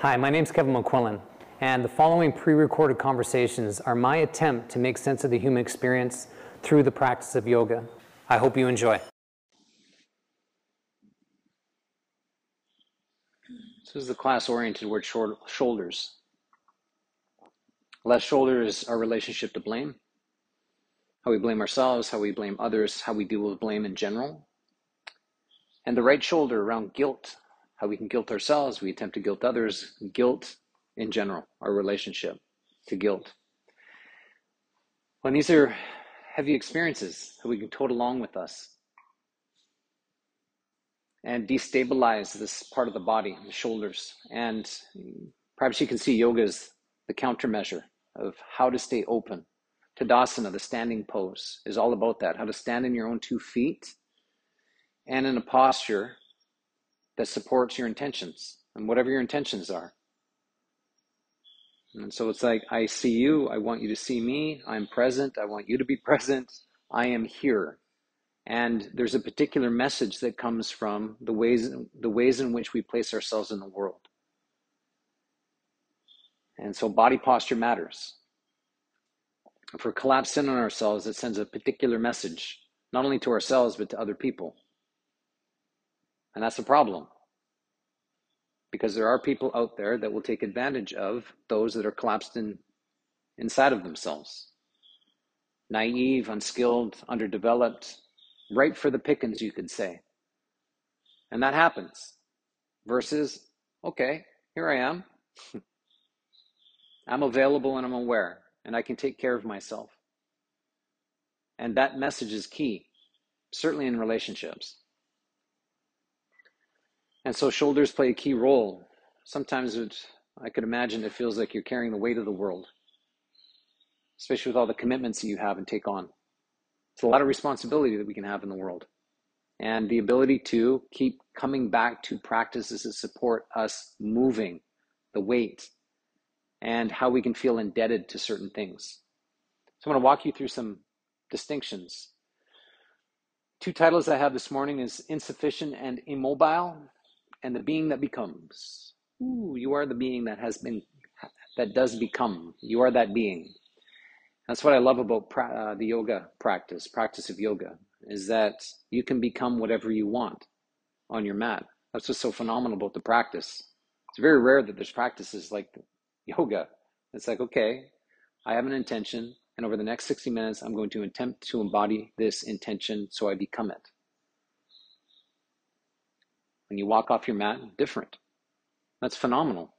Hi, my name is Kevin McQuillan, and the following pre recorded conversations are my attempt to make sense of the human experience through the practice of yoga. I hope you enjoy. This is the class oriented toward shoulders. Left shoulder is our relationship to blame, how we blame ourselves, how we blame others, how we deal with blame in general. And the right shoulder around guilt, how we can guilt ourselves, we attempt to guilt others, guilt in general, our relationship to guilt. When these are heavy experiences that we can tote along with us and destabilize this part of the body, the shoulders. And perhaps you can see yoga is the countermeasure of how to stay open. Tadasana, the standing pose, is all about that how to stand in your own two feet and in a posture that supports your intentions and whatever your intentions are. And so it's like, I see you, I want you to see me, I'm present, I want you to be present, I am here. And there's a particular message that comes from the ways, the ways in which we place ourselves in the world. And so body posture matters. If we're collapsed in on ourselves, it sends a particular message, not only to ourselves, but to other people. And that's a problem. Because there are people out there that will take advantage of those that are collapsed in inside of themselves. Naive unskilled underdeveloped ripe for the pickings you could say. And that happens. Versus okay here i am. I'm available and i'm aware and i can take care of myself. And that message is key certainly in relationships and so shoulders play a key role. Sometimes I could imagine it feels like you're carrying the weight of the world, especially with all the commitments that you have and take on. It's a lot of responsibility that we can have in the world. And the ability to keep coming back to practices that support us moving the weight and how we can feel indebted to certain things. So I'm going to walk you through some distinctions. Two titles I have this morning is insufficient and immobile and the being that becomes. Ooh, you are the being that has been, that does become. You are that being. That's what I love about pra- uh, the yoga practice, practice of yoga, is that you can become whatever you want on your mat. That's what's so phenomenal about the practice. It's very rare that there's practices like yoga. It's like, okay, I have an intention, and over the next 60 minutes, I'm going to attempt to embody this intention so I become it when you walk off your mat, different. That's phenomenal.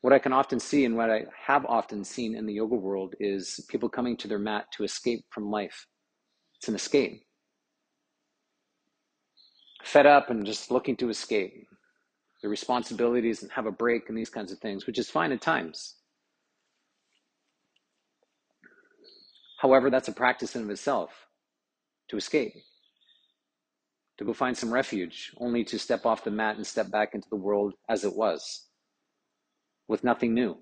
What I can often see and what I have often seen in the yoga world is people coming to their mat to escape from life. It's an escape. Fed up and just looking to escape the responsibilities and have a break and these kinds of things, which is fine at times. However, that's a practice in of itself to escape to go find some refuge, only to step off the mat and step back into the world as it was, with nothing new.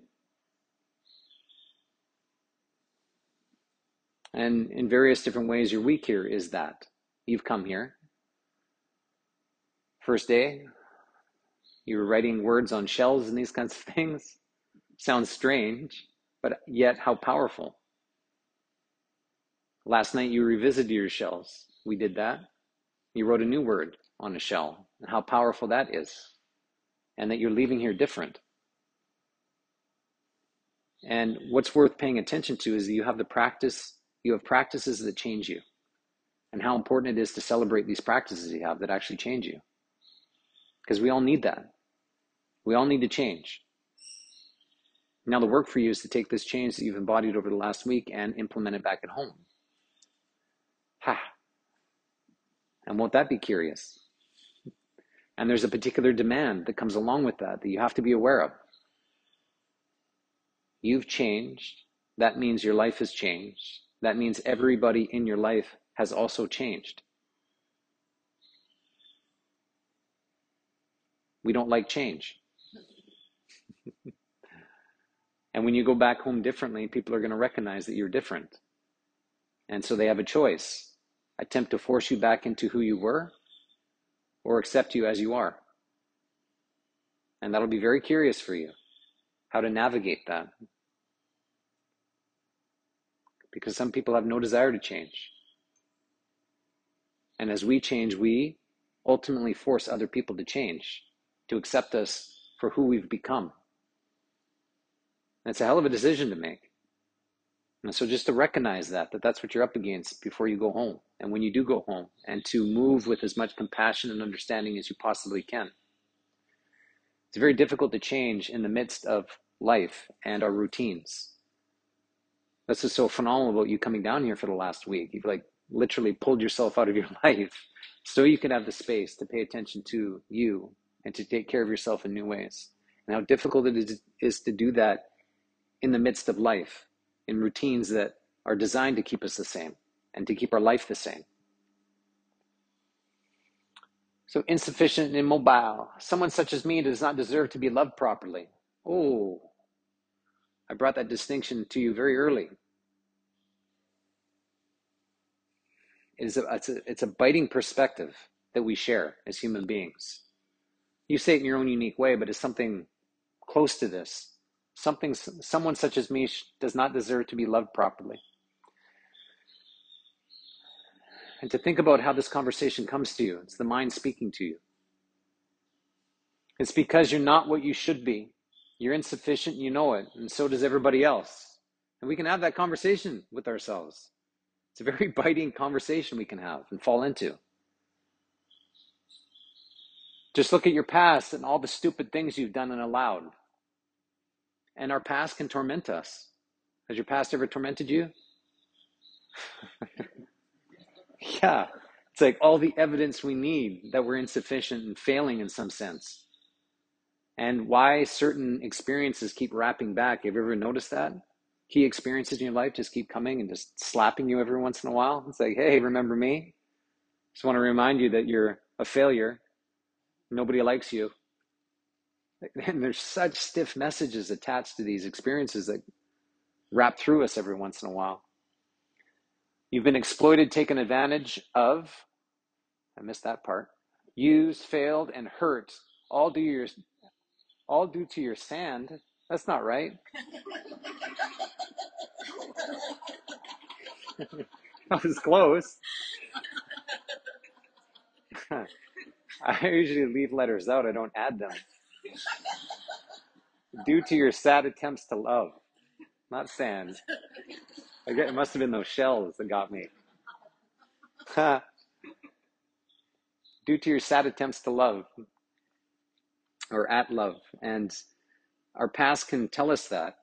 And in various different ways, your week here is that. You've come here. First day, you were writing words on shells and these kinds of things. Sounds strange, but yet how powerful. Last night, you revisited your shells. We did that. You wrote a new word on a shell, and how powerful that is, and that you're leaving here different. And what's worth paying attention to is that you have the practice, you have practices that change you, and how important it is to celebrate these practices you have that actually change you. Because we all need that. We all need to change. Now, the work for you is to take this change that you've embodied over the last week and implement it back at home. Ha! And won't that be curious? And there's a particular demand that comes along with that that you have to be aware of. You've changed. That means your life has changed. That means everybody in your life has also changed. We don't like change. and when you go back home differently, people are going to recognize that you're different. And so they have a choice attempt to force you back into who you were or accept you as you are. And that'll be very curious for you how to navigate that. Because some people have no desire to change. And as we change, we ultimately force other people to change, to accept us for who we've become. It's a hell of a decision to make. And so just to recognize that, that that's what you're up against before you go home. And when you do go home, and to move with as much compassion and understanding as you possibly can. It's very difficult to change in the midst of life and our routines. That's what's so phenomenal about you coming down here for the last week. You've like literally pulled yourself out of your life so you can have the space to pay attention to you and to take care of yourself in new ways. And how difficult it is to do that in the midst of life in routines that are designed to keep us the same and to keep our life the same. So, insufficient and immobile. Someone such as me does not deserve to be loved properly. Oh, I brought that distinction to you very early. It is a, it's, a, it's a biting perspective that we share as human beings. You say it in your own unique way, but it's something close to this Something, someone such as me does not deserve to be loved properly. And to think about how this conversation comes to you, it's the mind speaking to you. It's because you're not what you should be. You're insufficient, you know it, and so does everybody else. And we can have that conversation with ourselves. It's a very biting conversation we can have and fall into. Just look at your past and all the stupid things you've done and allowed and our past can torment us. Has your past ever tormented you? yeah. It's like all the evidence we need that we're insufficient and failing in some sense. And why certain experiences keep wrapping back. Have you ever noticed that? Key experiences in your life just keep coming and just slapping you every once in a while. It's like, hey, remember me? Just want to remind you that you're a failure. Nobody likes you. And there's such stiff messages attached to these experiences that wrap through us every once in a while. You've been exploited, taken advantage of. I missed that part. Used, failed, and hurt, all due your, all due to your sand. That's not right. that was close. I usually leave letters out. I don't add them. Due to your sad attempts to love, not sand. I get, it must have been those shells that got me. Due to your sad attempts to love, or at love. And our past can tell us that.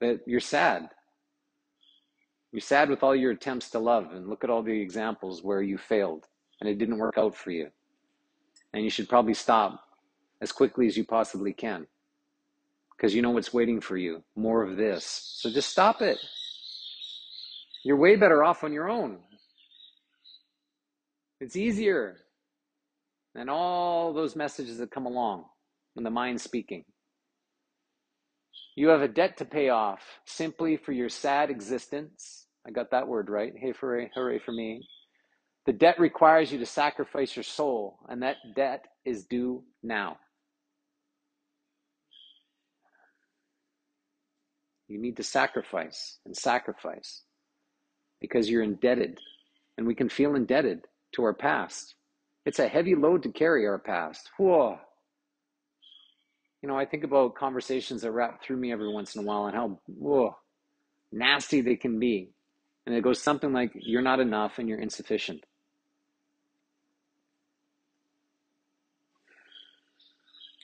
That you're sad. You're sad with all your attempts to love. And look at all the examples where you failed and it didn't work out for you. And you should probably stop as quickly as you possibly can because you know what's waiting for you more of this. So just stop it. You're way better off on your own. It's easier than all those messages that come along when the mind's speaking. You have a debt to pay off simply for your sad existence. I got that word right. Hey, hooray, hooray for me. The debt requires you to sacrifice your soul, and that debt is due now. You need to sacrifice and sacrifice because you're indebted. And we can feel indebted to our past. It's a heavy load to carry our past. Whoa. You know, I think about conversations that wrap through me every once in a while and how whoa, nasty they can be. And it goes something like, You're not enough and you're insufficient.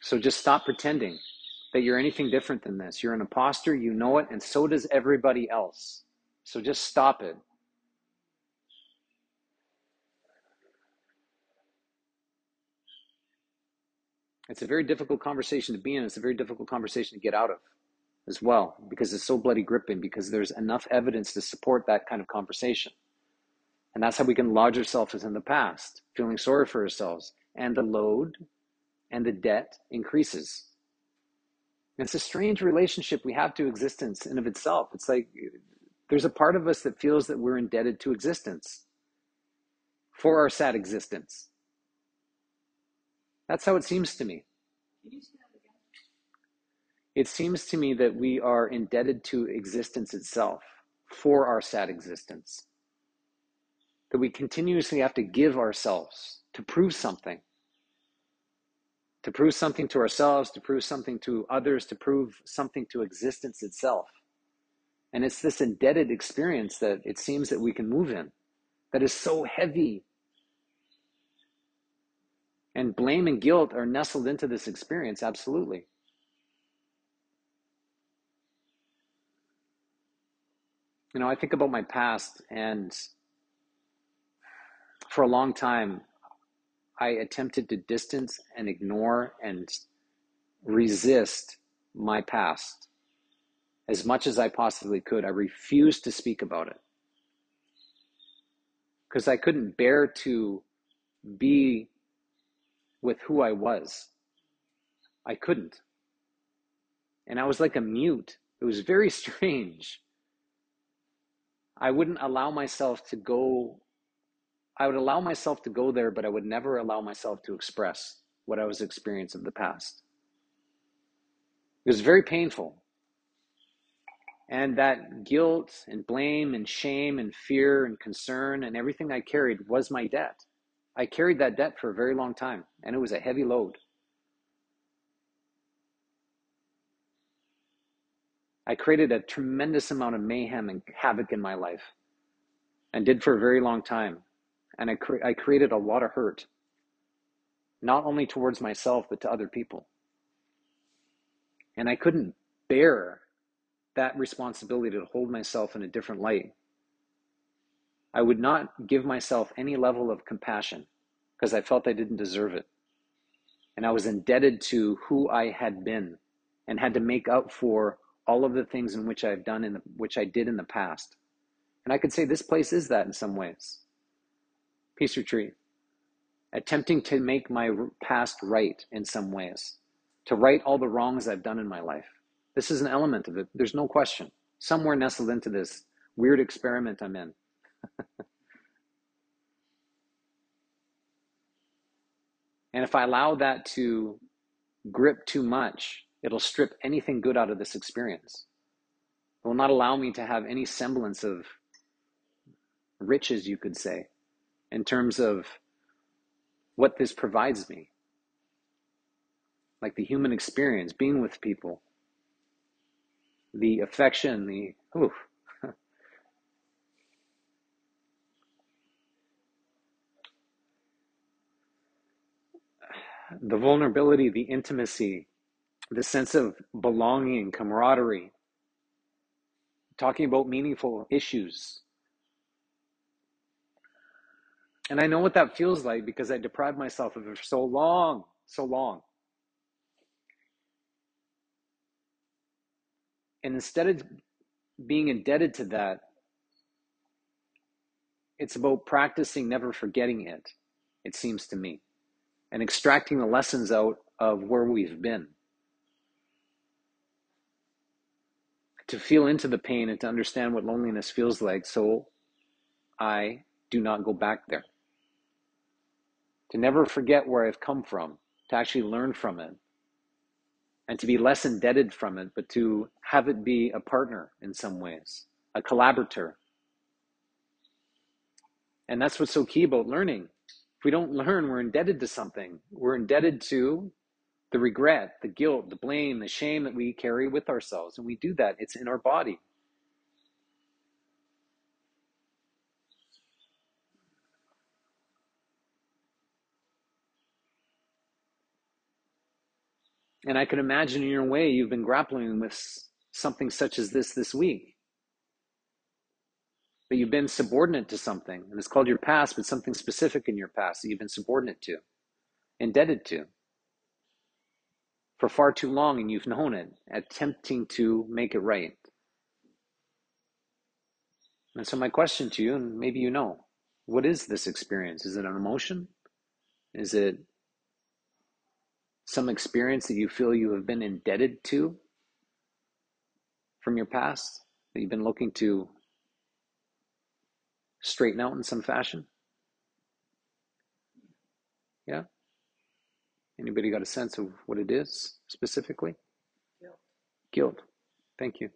So just stop pretending that you're anything different than this. You're an imposter, you know it, and so does everybody else. So just stop it. It's a very difficult conversation to be in. It's a very difficult conversation to get out of as well because it's so bloody gripping because there's enough evidence to support that kind of conversation. And that's how we can lodge ourselves as in the past, feeling sorry for ourselves. And the load and the debt increases. It's a strange relationship we have to existence in of itself. It's like there's a part of us that feels that we're indebted to existence for our sad existence. That's how it seems to me. It seems to me that we are indebted to existence itself for our sad existence. That we continuously have to give ourselves to prove something. To prove something to ourselves, to prove something to others, to prove something to existence itself. And it's this indebted experience that it seems that we can move in that is so heavy. And blame and guilt are nestled into this experience, absolutely. You know, I think about my past, and for a long time, I attempted to distance and ignore and resist my past as much as I possibly could. I refused to speak about it because I couldn't bear to be with who I was. I couldn't. And I was like a mute. It was very strange. I wouldn't allow myself to go, I would allow myself to go there, but I would never allow myself to express what I was experiencing of the past. It was very painful. And that guilt and blame and shame and fear and concern and everything I carried was my debt. I carried that debt for a very long time, and it was a heavy load. I created a tremendous amount of mayhem and havoc in my life and did for a very long time. And I, cre- I created a lot of hurt, not only towards myself, but to other people. And I couldn't bear that responsibility to hold myself in a different light. I would not give myself any level of compassion because I felt I didn't deserve it. And I was indebted to who I had been and had to make up for all of the things in which I've done in which I did in the past. And I could say this place is that in some ways. Peace retreat. Attempting to make my past right in some ways, to right all the wrongs I've done in my life. This is an element of it. There's no question. Somewhere nestled into this weird experiment I'm in. and if I allow that to grip too much, It'll strip anything good out of this experience. It will not allow me to have any semblance of riches, you could say, in terms of what this provides me. Like the human experience, being with people, the affection, the, oof, the vulnerability, the intimacy, the sense of belonging, camaraderie, talking about meaningful issues. And I know what that feels like because I deprived myself of it for so long, so long. And instead of being indebted to that, it's about practicing never forgetting it, it seems to me, and extracting the lessons out of where we've been. to feel into the pain and to understand what loneliness feels like so I do not go back there. To never forget where I've come from, to actually learn from it, and to be less indebted from it, but to have it be a partner in some ways, a collaborator. And that's what's so key about learning. If we don't learn, we're indebted to something. We're indebted to the regret, the guilt, the blame, the shame that we carry with ourselves. And we do that, it's in our body. And I can imagine in your way you've been grappling with something such as this this week. That you've been subordinate to something, and it's called your past, but something specific in your past that you've been subordinate to, indebted to for far too long and you've known it, attempting to make it right. And so, my question to you, and maybe you know, what is this experience? Is it an emotion? Is it some experience that you feel you have been indebted to from your past that you've been looking to straighten out in some fashion? Yeah. Anybody got a sense of what it is specifically? Guilt. Guilt. Thank you.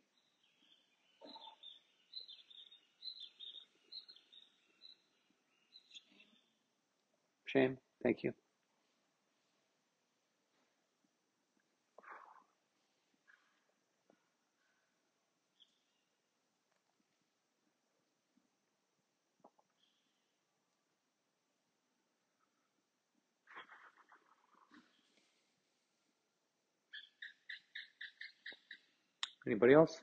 Shame. Thank you. Anybody else?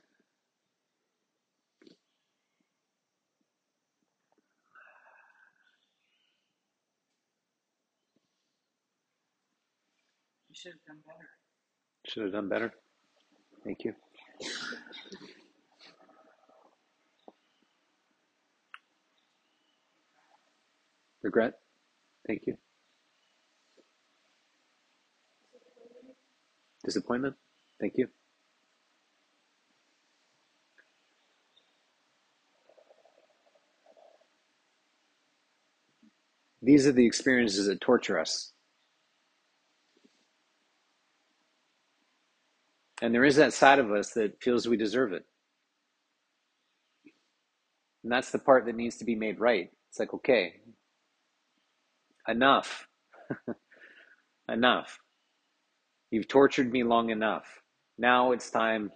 You should have done better. Should have done better. Thank you. Regret. Thank you. Disappointment. Thank you. These are the experiences that torture us. And there is that side of us that feels we deserve it. And that's the part that needs to be made right. It's like, okay, enough. enough. You've tortured me long enough. Now it's time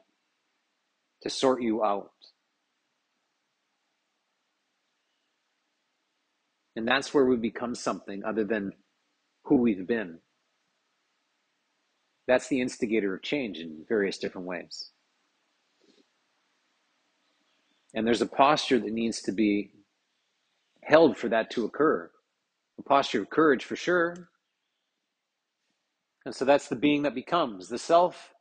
to sort you out. And that's where we become something other than who we've been. That's the instigator of change in various different ways. And there's a posture that needs to be held for that to occur. A posture of courage for sure. And so that's the being that becomes. The self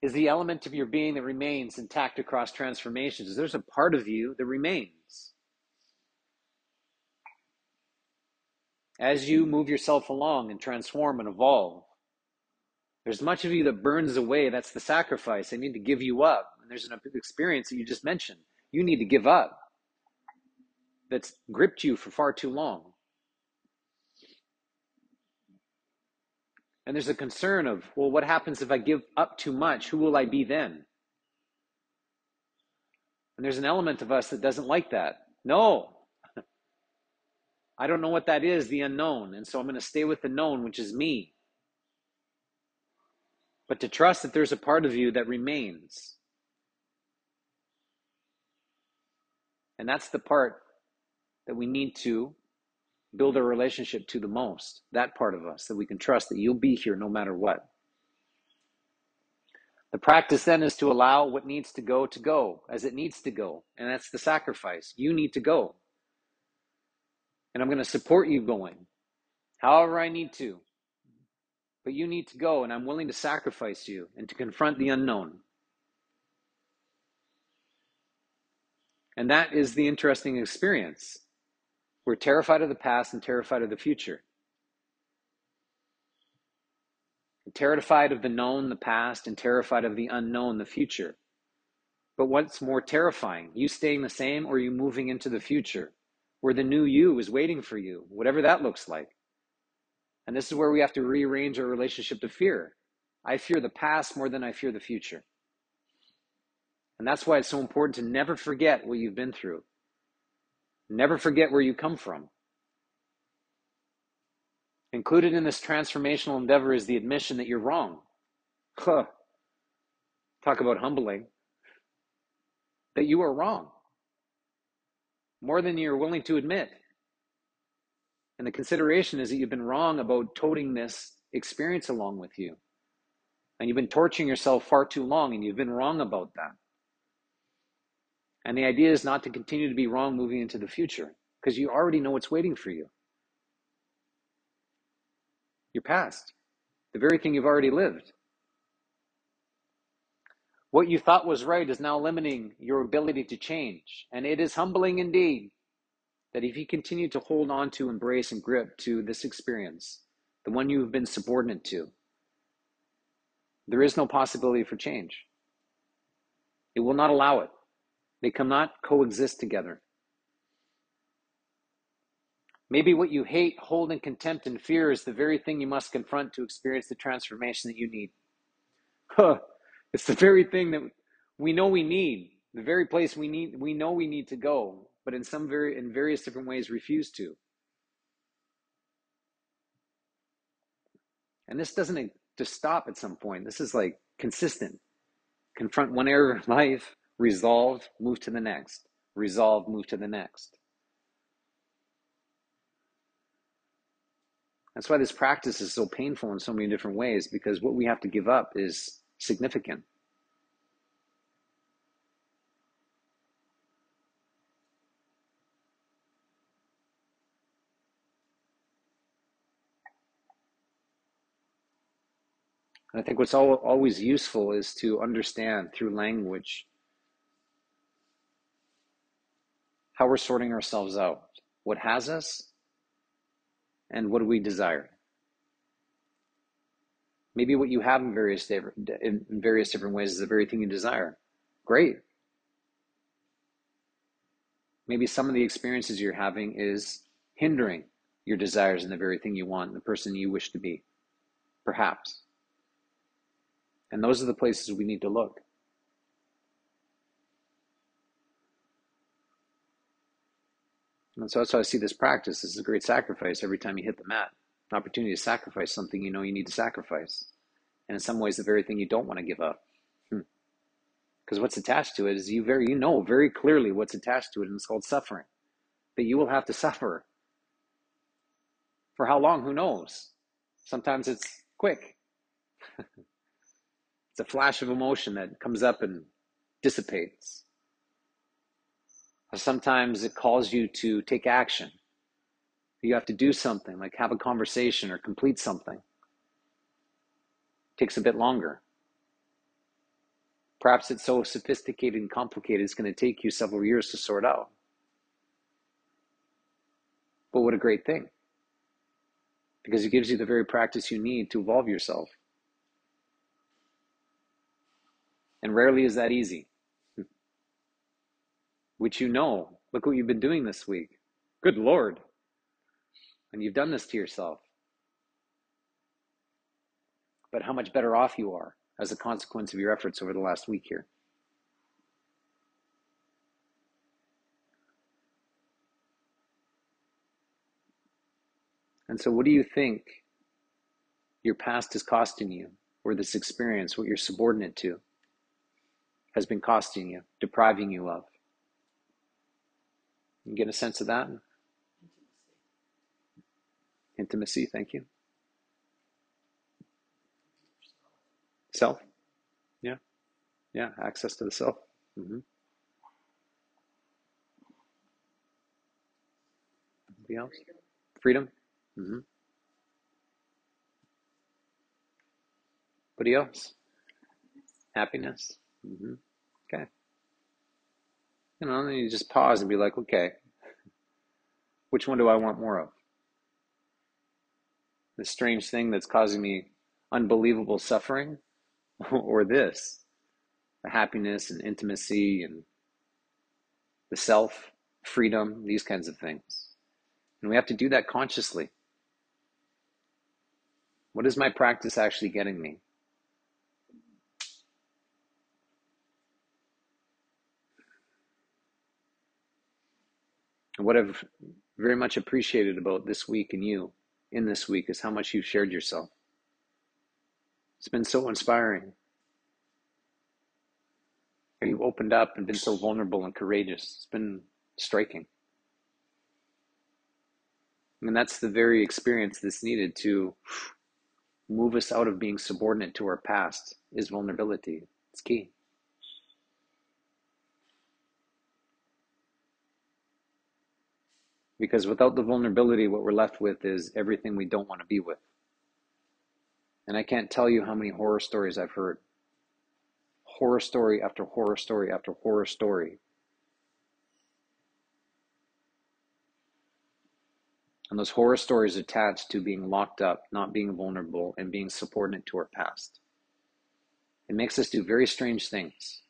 is the element of your being that remains intact across transformations. There's a part of you that remains. As you move yourself along and transform and evolve, there's much of you that burns away. That's the sacrifice. I need to give you up. And there's an experience that you just mentioned. You need to give up. That's gripped you for far too long. And there's a concern of, well, what happens if I give up too much? Who will I be then? And there's an element of us that doesn't like that. No. I don't know what that is, the unknown. And so I'm going to stay with the known, which is me but to trust that there's a part of you that remains. And that's the part that we need to build a relationship to the most. That part of us that we can trust that you'll be here no matter what. The practice then is to allow what needs to go to go as it needs to go. And that's the sacrifice. You need to go. And I'm going to support you going however I need to but you need to go, and I'm willing to sacrifice you and to confront the unknown. And that is the interesting experience. We're terrified of the past and terrified of the future. terrified of the known, the past, and terrified of the unknown, the future. But what's more terrifying, you staying the same or you moving into the future, where the new you is waiting for you, whatever that looks like? And this is where we have to rearrange our relationship to fear. I fear the past more than I fear the future. And that's why it's so important to never forget what you've been through. Never forget where you come from. Included in this transformational endeavor is the admission that you're wrong. Huh. Talk about humbling. That you are wrong. More than you're willing to admit. And the consideration is that you've been wrong about toting this experience along with you. And you've been torturing yourself far too long, and you've been wrong about that. And the idea is not to continue to be wrong moving into the future, because you already know what's waiting for you. Your past, the very thing you've already lived. What you thought was right is now limiting your ability to change, and it is humbling indeed that if you continue to hold on to, embrace, and grip to this experience, the one you have been subordinate to, there is no possibility for change. It will not allow it. They cannot coexist together. Maybe what you hate, hold in contempt, and fear is the very thing you must confront to experience the transformation that you need. Huh. It's the very thing that we know we need, the very place we need we know we need to go, but in some very in various different ways refuse to. And this doesn't just stop at some point. This is like consistent. Confront one error of life, resolve, move to the next. Resolve, move to the next. That's why this practice is so painful in so many different ways because what we have to give up is significant. I think what's always useful is to understand through language how we're sorting ourselves out, what has us, and what we desire. Maybe what you have in various in various different ways is the very thing you desire. Great. Maybe some of the experiences you're having is hindering your desires and the very thing you want, the person you wish to be. Perhaps. And those are the places we need to look. And so that's how I see this practice. This is a great sacrifice every time you hit the mat. An opportunity to sacrifice something you know you need to sacrifice. And in some ways, the very thing you don't want to give up. Because hmm. what's attached to it is you very you know very clearly what's attached to it, and it's called suffering. That you will have to suffer. For how long? Who knows? Sometimes it's quick. it's a flash of emotion that comes up and dissipates. Sometimes it calls you to take action. You have to do something, like have a conversation or complete something. It takes a bit longer. Perhaps it's so sophisticated and complicated, it's going to take you several years to sort out. But what a great thing. Because it gives you the very practice you need to evolve yourself. And rarely is that easy which you know. Look what you've been doing this week. Good Lord. And you've done this to yourself. But how much better off you are as a consequence of your efforts over the last week here. And so, what do you think your past is costing you, or this experience, what you're subordinate to, has been costing you, depriving you of? You get a sense of that? Intimacy, thank you. Self? Yeah. Yeah, access to the self. Mm-hmm. Anybody else? Freedom? Mm-hmm. Anybody else? Happiness? Mm-hmm. Okay. You know, then you just pause and be like, okay, which one do I want more of? The strange thing that's causing me unbelievable suffering, or this, the happiness and intimacy and the self, freedom, these kinds of things. And we have to do that consciously. What is my practice actually getting me? And what I've very much appreciated about this week and you in this week is how much you've shared yourself. It's been so inspiring. You've opened up and been so vulnerable and courageous. It's been striking. And that's the very experience that's needed to move us out of being subordinate to our past is vulnerability. It's key. Because without the vulnerability, what we're left with is everything we don't want to be with. And I can't tell you how many horror stories I've heard. Horror story after horror story after horror story. And those horror stories attached to being locked up, not being vulnerable, and being subordinate to our past. It makes us do very strange things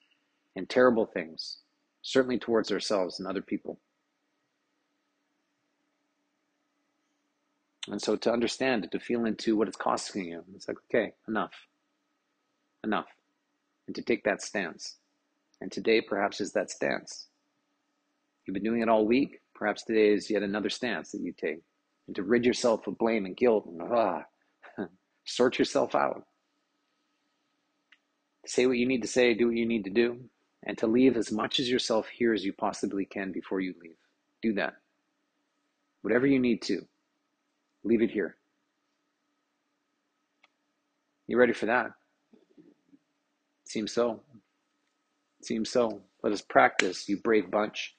and terrible things, certainly towards ourselves and other people. And so to understand it, to feel into what it's costing you, it's like, okay, enough, enough. And to take that stance. And today perhaps is that stance. You've been doing it all week. Perhaps today is yet another stance that you take. And to rid yourself of blame and guilt and ah, sort yourself out. Say what you need to say, do what you need to do, and to leave as much as yourself here as you possibly can before you leave. Do that. Whatever you need to, leave it here. You ready for that? Seems so. Seems so. Let us practice, you brave bunch.